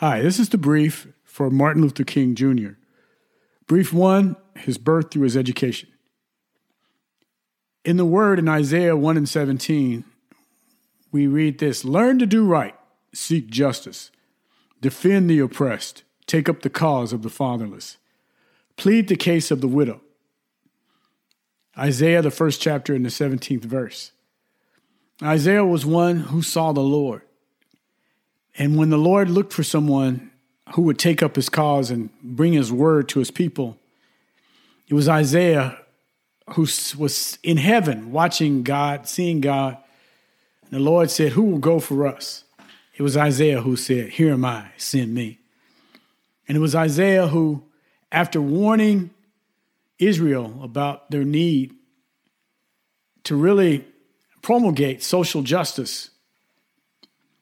Hi, this is the brief for Martin Luther King Jr. Brief one his birth through his education. In the word in Isaiah 1 and 17, we read this Learn to do right, seek justice, defend the oppressed, take up the cause of the fatherless, plead the case of the widow. Isaiah, the first chapter, in the 17th verse. Isaiah was one who saw the Lord. And when the Lord looked for someone who would take up his cause and bring his word to his people, it was Isaiah who was in heaven watching God, seeing God. And the Lord said, Who will go for us? It was Isaiah who said, Here am I, send me. And it was Isaiah who, after warning Israel about their need to really promulgate social justice,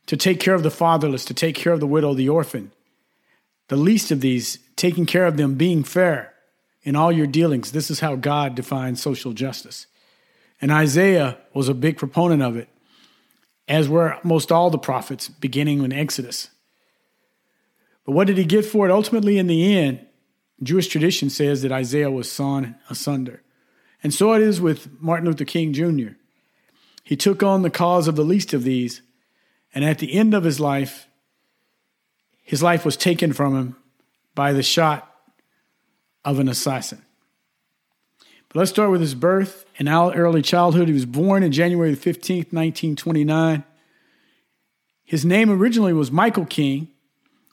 to take care of the fatherless, to take care of the widow, the orphan, the least of these, taking care of them, being fair in all your dealings. This is how God defines social justice. And Isaiah was a big proponent of it, as were most all the prophets beginning in Exodus. But what did he get for it? Ultimately, in the end, Jewish tradition says that Isaiah was sawn asunder. And so it is with Martin Luther King Jr. He took on the cause of the least of these, and at the end of his life, his life was taken from him by the shot of an assassin. But let's start with his birth and early childhood. He was born in January 15th, 1929. His name originally was Michael King,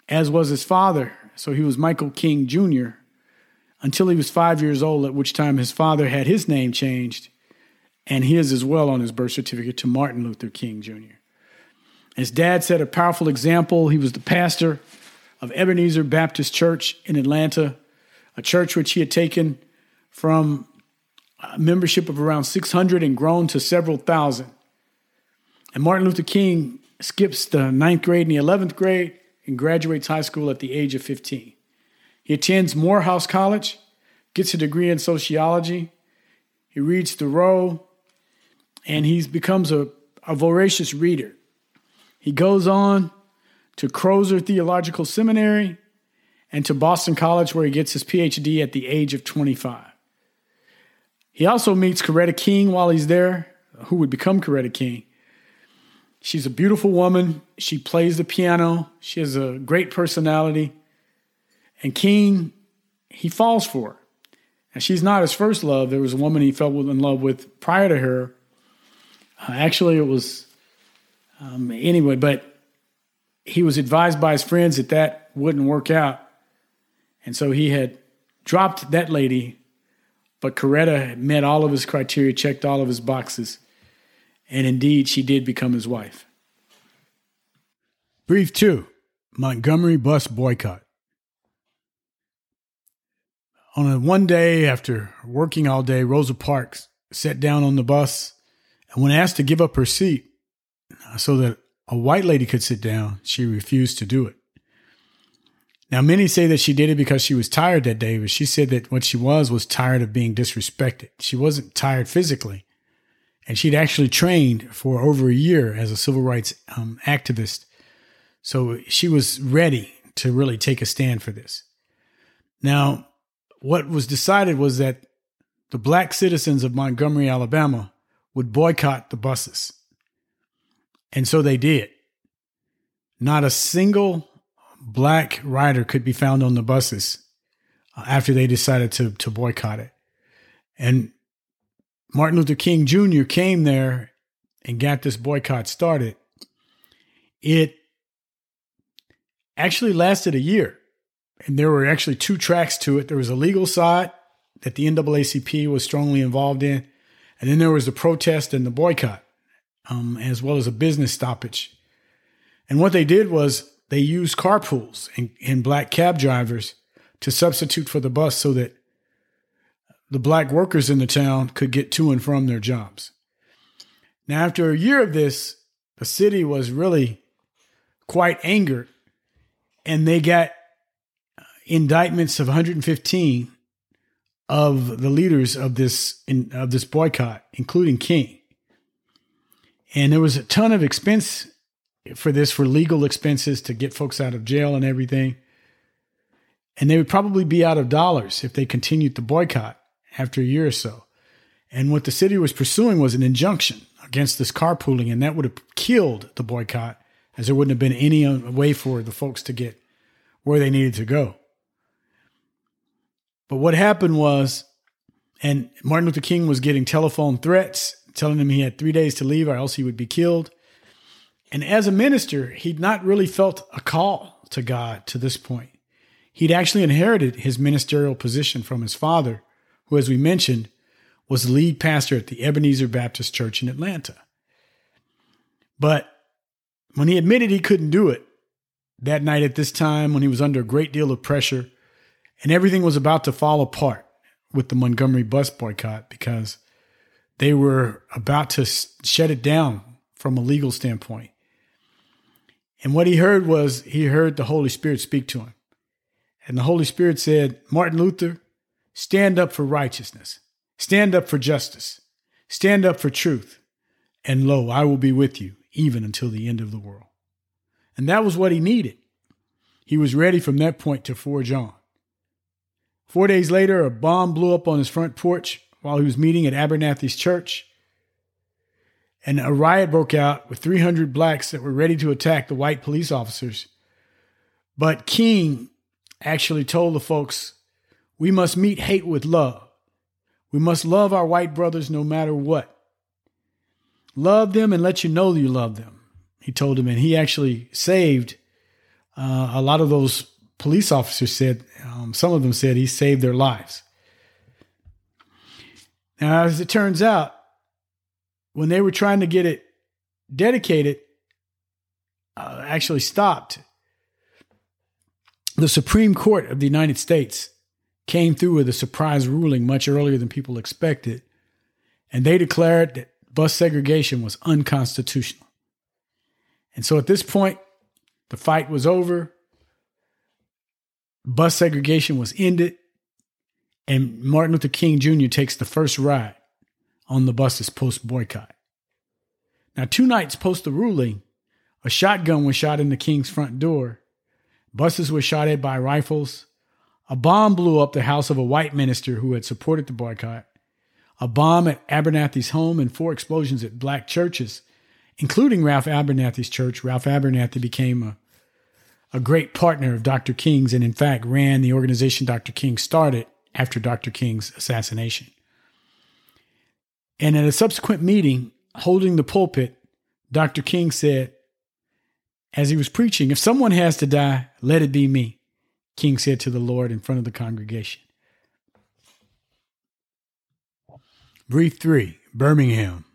as was his father. So he was Michael King Jr. until he was five years old, at which time his father had his name changed and his as well on his birth certificate to Martin Luther King Jr. His dad set a powerful example. He was the pastor of Ebenezer Baptist Church in Atlanta, a church which he had taken from a membership of around 600 and grown to several thousand. And Martin Luther King skips the ninth grade and the 11th grade and graduates high school at the age of 15. He attends Morehouse College, gets a degree in sociology. He reads Thoreau, and he becomes a, a voracious reader. He goes on to Crozer Theological Seminary and to Boston College, where he gets his PhD at the age of 25. He also meets Coretta King while he's there, who would become Coretta King. She's a beautiful woman. She plays the piano. She has a great personality. And King, he falls for her. And she's not his first love. There was a woman he fell in love with prior to her. Uh, actually, it was, um, anyway, but he was advised by his friends that that wouldn't work out. And so he had dropped that lady, but Coretta met all of his criteria, checked all of his boxes, and indeed she did become his wife. Brief two Montgomery bus boycott. On a one day after working all day, Rosa Parks sat down on the bus, and when asked to give up her seat so that a white lady could sit down, she refused to do it. Now, many say that she did it because she was tired that day, but she said that what she was was tired of being disrespected. She wasn't tired physically. And she'd actually trained for over a year as a civil rights um, activist. So she was ready to really take a stand for this. Now, what was decided was that the black citizens of Montgomery, Alabama would boycott the buses. And so they did. Not a single black rider could be found on the buses uh, after they decided to, to boycott it. And Martin Luther King Jr. came there and got this boycott started. It actually lasted a year. And there were actually two tracks to it. There was a legal side that the NAACP was strongly involved in, and then there was the protest and the boycott, um, as well as a business stoppage. And what they did was they used carpools and, and black cab drivers to substitute for the bus so that the black workers in the town could get to and from their jobs. Now, after a year of this, the city was really quite angered and they got indictments of 115 of the leaders of this in, of this boycott, including King. And there was a ton of expense for this for legal expenses to get folks out of jail and everything. And they would probably be out of dollars if they continued the boycott after a year or so. And what the city was pursuing was an injunction against this carpooling, and that would have killed the boycott, as there wouldn't have been any way for the folks to get where they needed to go. But what happened was, and Martin Luther King was getting telephone threats telling him he had three days to leave or else he would be killed. And as a minister, he'd not really felt a call to God to this point. He'd actually inherited his ministerial position from his father, who, as we mentioned, was lead pastor at the Ebenezer Baptist Church in Atlanta. But when he admitted he couldn't do it that night at this time, when he was under a great deal of pressure and everything was about to fall apart with the Montgomery bus boycott because they were about to shut it down from a legal standpoint. And what he heard was he heard the Holy Spirit speak to him. And the Holy Spirit said, Martin Luther, stand up for righteousness, stand up for justice, stand up for truth, and lo, I will be with you even until the end of the world. And that was what he needed. He was ready from that point to forge on. Four days later, a bomb blew up on his front porch while he was meeting at Abernathy's church and a riot broke out with 300 blacks that were ready to attack the white police officers. But King actually told the folks, We must meet hate with love. We must love our white brothers no matter what. Love them and let you know you love them, he told them. And he actually saved uh, a lot of those police officers, said, um, some of them said he saved their lives. Now, as it turns out, when they were trying to get it dedicated, uh, actually stopped. The Supreme Court of the United States came through with a surprise ruling much earlier than people expected, and they declared that bus segregation was unconstitutional. And so at this point, the fight was over. Bus segregation was ended, and Martin Luther King Jr. takes the first ride on the buses post boycott. Now, two nights post the ruling, a shotgun was shot in the King's front door, buses were shot at by rifles, a bomb blew up the house of a white minister who had supported the boycott, a bomb at Abernathy's home, and four explosions at black churches, including Ralph Abernathy's church. Ralph Abernathy became a, a great partner of Dr. King's and, in fact, ran the organization Dr. King started after Dr. King's assassination. And at a subsequent meeting, holding the pulpit, Dr. King said, as he was preaching, If someone has to die, let it be me, King said to the Lord in front of the congregation. Brief three Birmingham.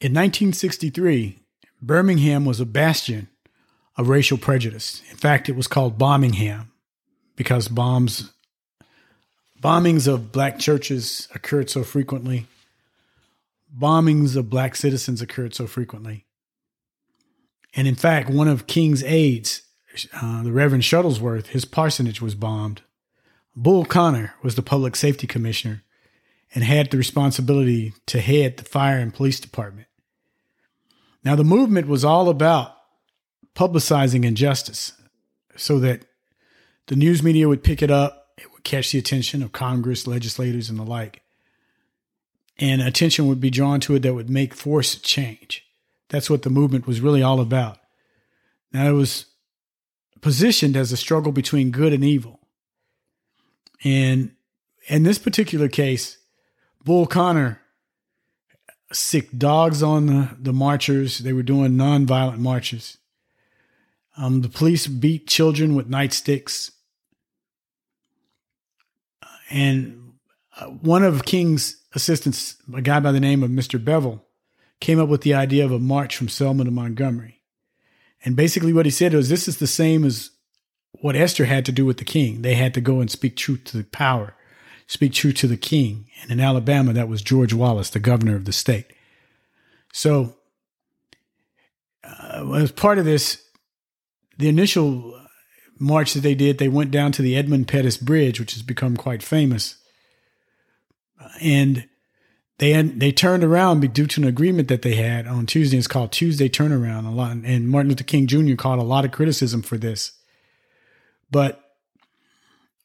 In 1963, Birmingham was a bastion of racial prejudice. In fact, it was called Bombingham because bombs bombings of black churches occurred so frequently bombings of black citizens occurred so frequently. And in fact, one of King's aides, uh, the Reverend Shuttlesworth, his parsonage was bombed. Bull Connor was the public safety commissioner and had the responsibility to head the fire and police department. Now, the movement was all about publicizing injustice so that the news media would pick it up, catch the attention of Congress, legislators, and the like and attention would be drawn to it that would make force change. That's what the movement was really all about. Now, it was positioned as a struggle between good and evil. And in this particular case, Bull Connor sick dogs on the, the marchers. They were doing nonviolent marches. Um, the police beat children with nightsticks. And uh, one of King's assistants, a guy by the name of Mr. Bevel, came up with the idea of a march from Selma to Montgomery. And basically, what he said was this is the same as what Esther had to do with the king. They had to go and speak truth to the power, speak truth to the king. And in Alabama, that was George Wallace, the governor of the state. So, uh, as part of this, the initial march that they did, they went down to the Edmund Pettus Bridge, which has become quite famous and they they turned around due to an agreement that they had on Tuesday. It's called Tuesday Turnaround. A lot, and Martin Luther King Jr. caught a lot of criticism for this, but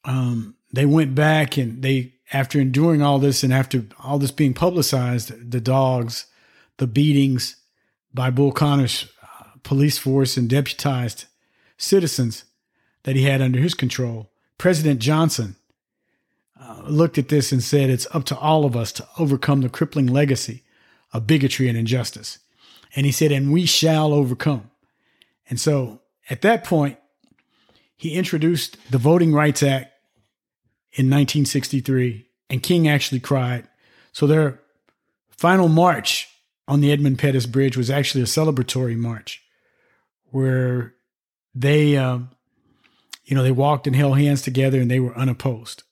um, they went back and they after enduring all this and after all this being publicized, the dogs, the beatings by Bull Connor's uh, police force and deputized citizens that he had under his control, President Johnson uh, looked at this and said, It's up to all of us to overcome the crippling legacy of bigotry and injustice. And he said, And we shall overcome. And so at that point, he introduced the Voting Rights Act in 1963, and King actually cried. So their final march on the Edmund Pettus Bridge was actually a celebratory march where they, um, you know, they walked and held hands together and they were unopposed.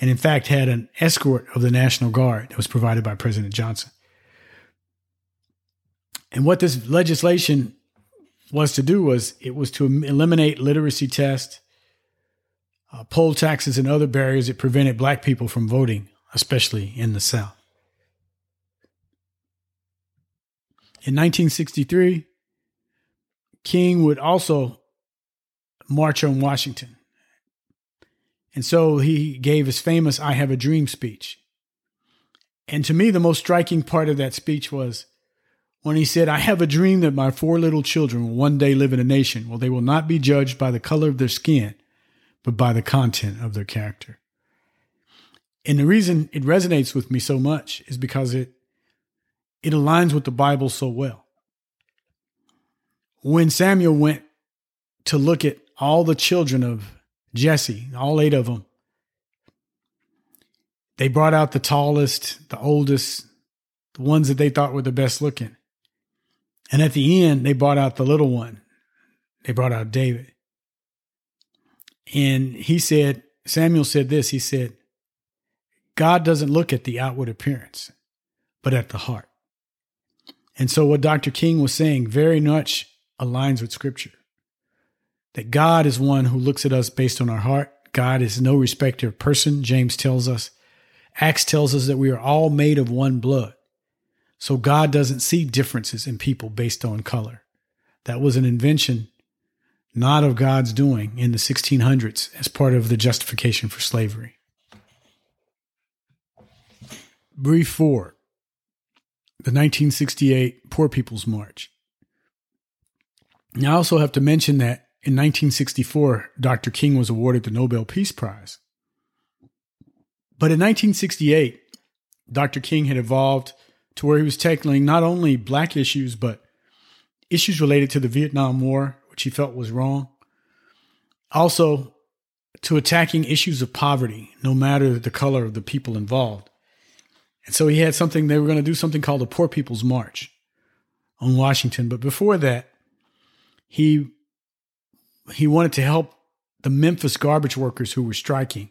And in fact, had an escort of the National Guard that was provided by President Johnson. And what this legislation was to do was it was to eliminate literacy tests, uh, poll taxes, and other barriers that prevented black people from voting, especially in the South. In 1963, King would also march on Washington. And so he gave his famous I Have a Dream speech. And to me, the most striking part of that speech was when he said, I have a dream that my four little children will one day live in a nation where they will not be judged by the color of their skin, but by the content of their character. And the reason it resonates with me so much is because it it aligns with the Bible so well. When Samuel went to look at all the children of Jesse, all eight of them, they brought out the tallest, the oldest, the ones that they thought were the best looking. And at the end, they brought out the little one. They brought out David. And he said, Samuel said this he said, God doesn't look at the outward appearance, but at the heart. And so, what Dr. King was saying very much aligns with Scripture that God is one who looks at us based on our heart. God is no respecter of person, James tells us. Acts tells us that we are all made of one blood. So God doesn't see differences in people based on color. That was an invention not of God's doing in the 1600s as part of the justification for slavery. Brief four the 1968 Poor People's March. Now, I also have to mention that in 1964, Dr. King was awarded the Nobel Peace Prize. But in 1968, Dr. King had evolved to where he was tackling not only black issues, but issues related to the Vietnam War, which he felt was wrong. Also, to attacking issues of poverty, no matter the color of the people involved. And so he had something, they were going to do something called the Poor People's March on Washington. But before that, he he wanted to help the Memphis garbage workers who were striking.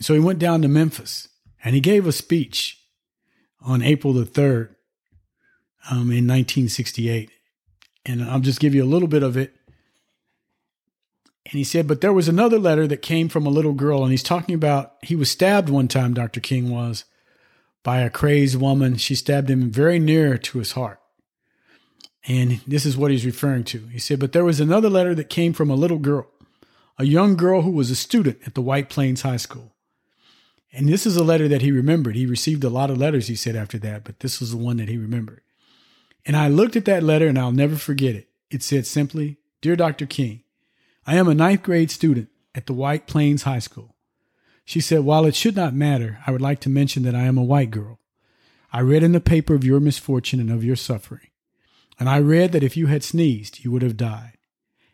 So he went down to Memphis and he gave a speech on April the 3rd um, in 1968. And I'll just give you a little bit of it. And he said, But there was another letter that came from a little girl. And he's talking about he was stabbed one time, Dr. King was by a crazed woman. She stabbed him very near to his heart. And this is what he's referring to. He said, But there was another letter that came from a little girl, a young girl who was a student at the White Plains High School. And this is a letter that he remembered. He received a lot of letters, he said, after that, but this was the one that he remembered. And I looked at that letter and I'll never forget it. It said simply, Dear Dr. King, I am a ninth grade student at the White Plains High School. She said, While it should not matter, I would like to mention that I am a white girl. I read in the paper of your misfortune and of your suffering. And I read that if you had sneezed, you would have died.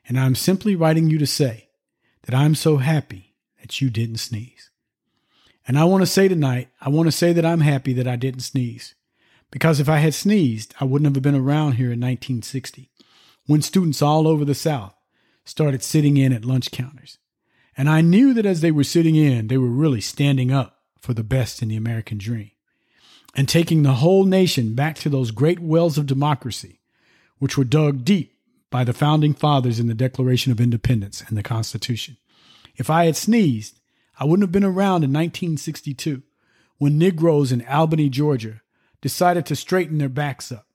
And I am simply writing you to say that I'm so happy that you didn't sneeze. And I want to say tonight, I want to say that I'm happy that I didn't sneeze. Because if I had sneezed, I wouldn't have been around here in 1960 when students all over the South started sitting in at lunch counters. And I knew that as they were sitting in, they were really standing up for the best in the American dream and taking the whole nation back to those great wells of democracy, which were dug deep by the founding fathers in the Declaration of Independence and the Constitution. If I had sneezed, I wouldn't have been around in 1962 when Negroes in Albany, Georgia decided to straighten their backs up.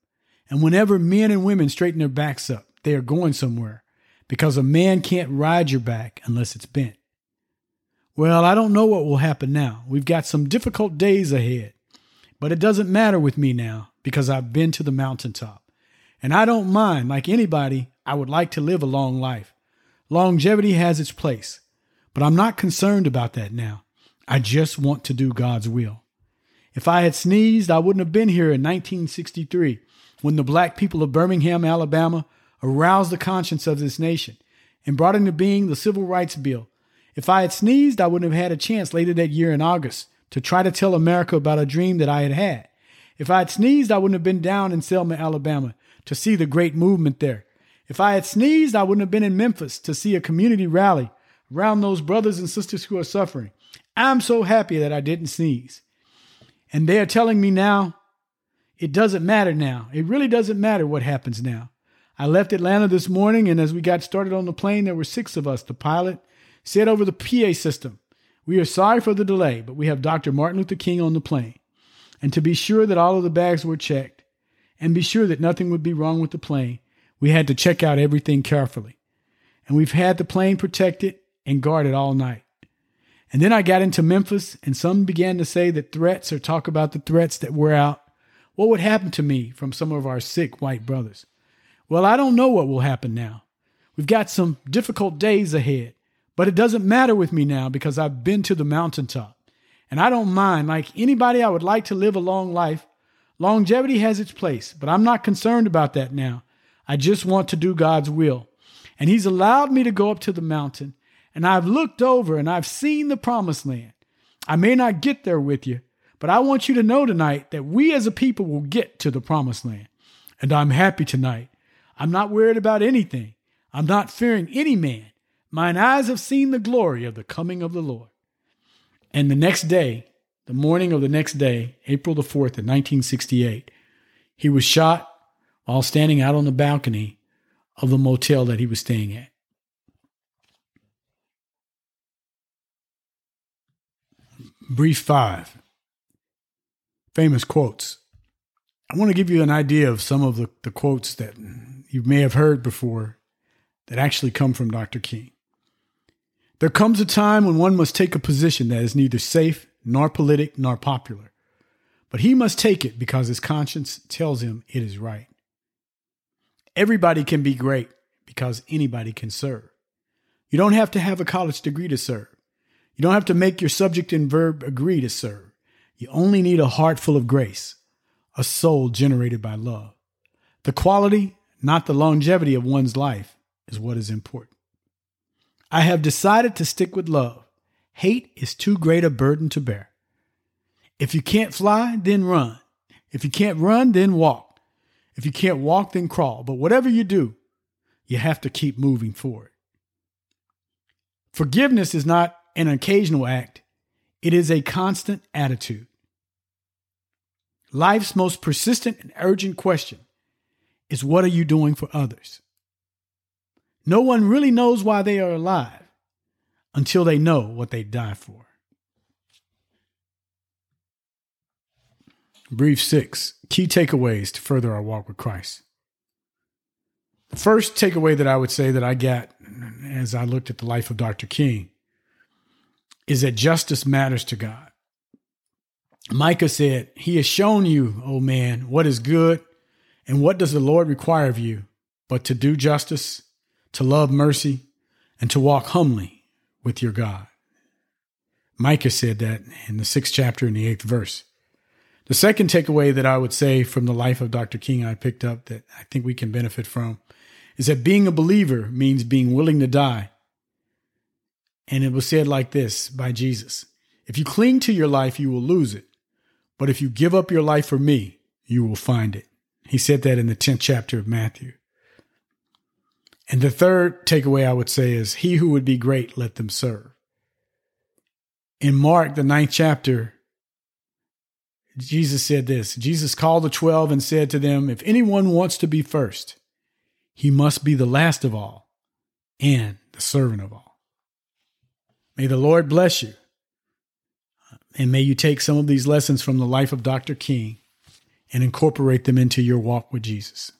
And whenever men and women straighten their backs up, they are going somewhere because a man can't ride your back unless it's bent. Well, I don't know what will happen now. We've got some difficult days ahead, but it doesn't matter with me now because I've been to the mountaintop. And I don't mind, like anybody, I would like to live a long life. Longevity has its place, but I'm not concerned about that now. I just want to do God's will. If I had sneezed, I wouldn't have been here in 1963 when the black people of Birmingham, Alabama aroused the conscience of this nation and brought into being the Civil Rights Bill. If I had sneezed, I wouldn't have had a chance later that year in August to try to tell America about a dream that I had had. If I had sneezed, I wouldn't have been down in Selma, Alabama to see the great movement there. If I had sneezed, I wouldn't have been in Memphis to see a community rally around those brothers and sisters who are suffering. I'm so happy that I didn't sneeze. And they are telling me now, it doesn't matter now. It really doesn't matter what happens now. I left Atlanta this morning, and as we got started on the plane, there were six of us. The pilot said over the PA system, We are sorry for the delay, but we have Dr. Martin Luther King on the plane. And to be sure that all of the bags were checked and be sure that nothing would be wrong with the plane, we had to check out everything carefully. And we've had the plane protected and guarded all night. And then I got into Memphis, and some began to say that threats or talk about the threats that were out. What would happen to me from some of our sick white brothers? Well, I don't know what will happen now. We've got some difficult days ahead, but it doesn't matter with me now because I've been to the mountaintop. And I don't mind. Like anybody, I would like to live a long life. Longevity has its place, but I'm not concerned about that now. I just want to do God's will. And He's allowed me to go up to the mountain, and I've looked over and I've seen the promised land. I may not get there with you, but I want you to know tonight that we as a people will get to the promised land. And I'm happy tonight. I'm not worried about anything. I'm not fearing any man. Mine eyes have seen the glory of the coming of the Lord. And the next day, the morning of the next day, April the 4th of 1968, he was shot while standing out on the balcony of the motel that he was staying at. Brief 5 Famous quotes. I want to give you an idea of some of the, the quotes that you may have heard before that actually come from Dr. King. There comes a time when one must take a position that is neither safe, nor politic, nor popular, but he must take it because his conscience tells him it is right. Everybody can be great because anybody can serve. You don't have to have a college degree to serve. You don't have to make your subject and verb agree to serve. You only need a heart full of grace, a soul generated by love. The quality, not the longevity of one's life, is what is important. I have decided to stick with love. Hate is too great a burden to bear. If you can't fly, then run. If you can't run, then walk. If you can't walk, then crawl. But whatever you do, you have to keep moving forward. Forgiveness is not an occasional act, it is a constant attitude. Life's most persistent and urgent question is what are you doing for others? No one really knows why they are alive until they know what they die for. Brief six key takeaways to further our walk with Christ. The first takeaway that I would say that I got as I looked at the life of Dr. King is that justice matters to God. Micah said, He has shown you, O man, what is good, and what does the Lord require of you, but to do justice, to love mercy, and to walk humbly with your God. Micah said that in the sixth chapter in the eighth verse. The second takeaway that I would say from the life of Dr. King I picked up that I think we can benefit from is that being a believer means being willing to die. And it was said like this by Jesus If you cling to your life, you will lose it. But if you give up your life for me, you will find it. He said that in the 10th chapter of Matthew. And the third takeaway I would say is He who would be great, let them serve. In Mark, the ninth chapter, Jesus said this Jesus called the twelve and said to them, If anyone wants to be first, he must be the last of all and the servant of all. May the Lord bless you. And may you take some of these lessons from the life of Dr. King and incorporate them into your walk with Jesus.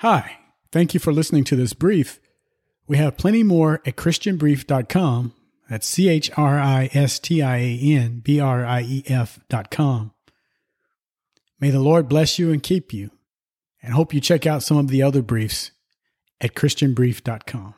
Hi, thank you for listening to this brief. We have plenty more at ChristianBrief.com. That's C H R I S T I A N B R I E F.com. May the Lord bless you and keep you, and hope you check out some of the other briefs at ChristianBrief.com.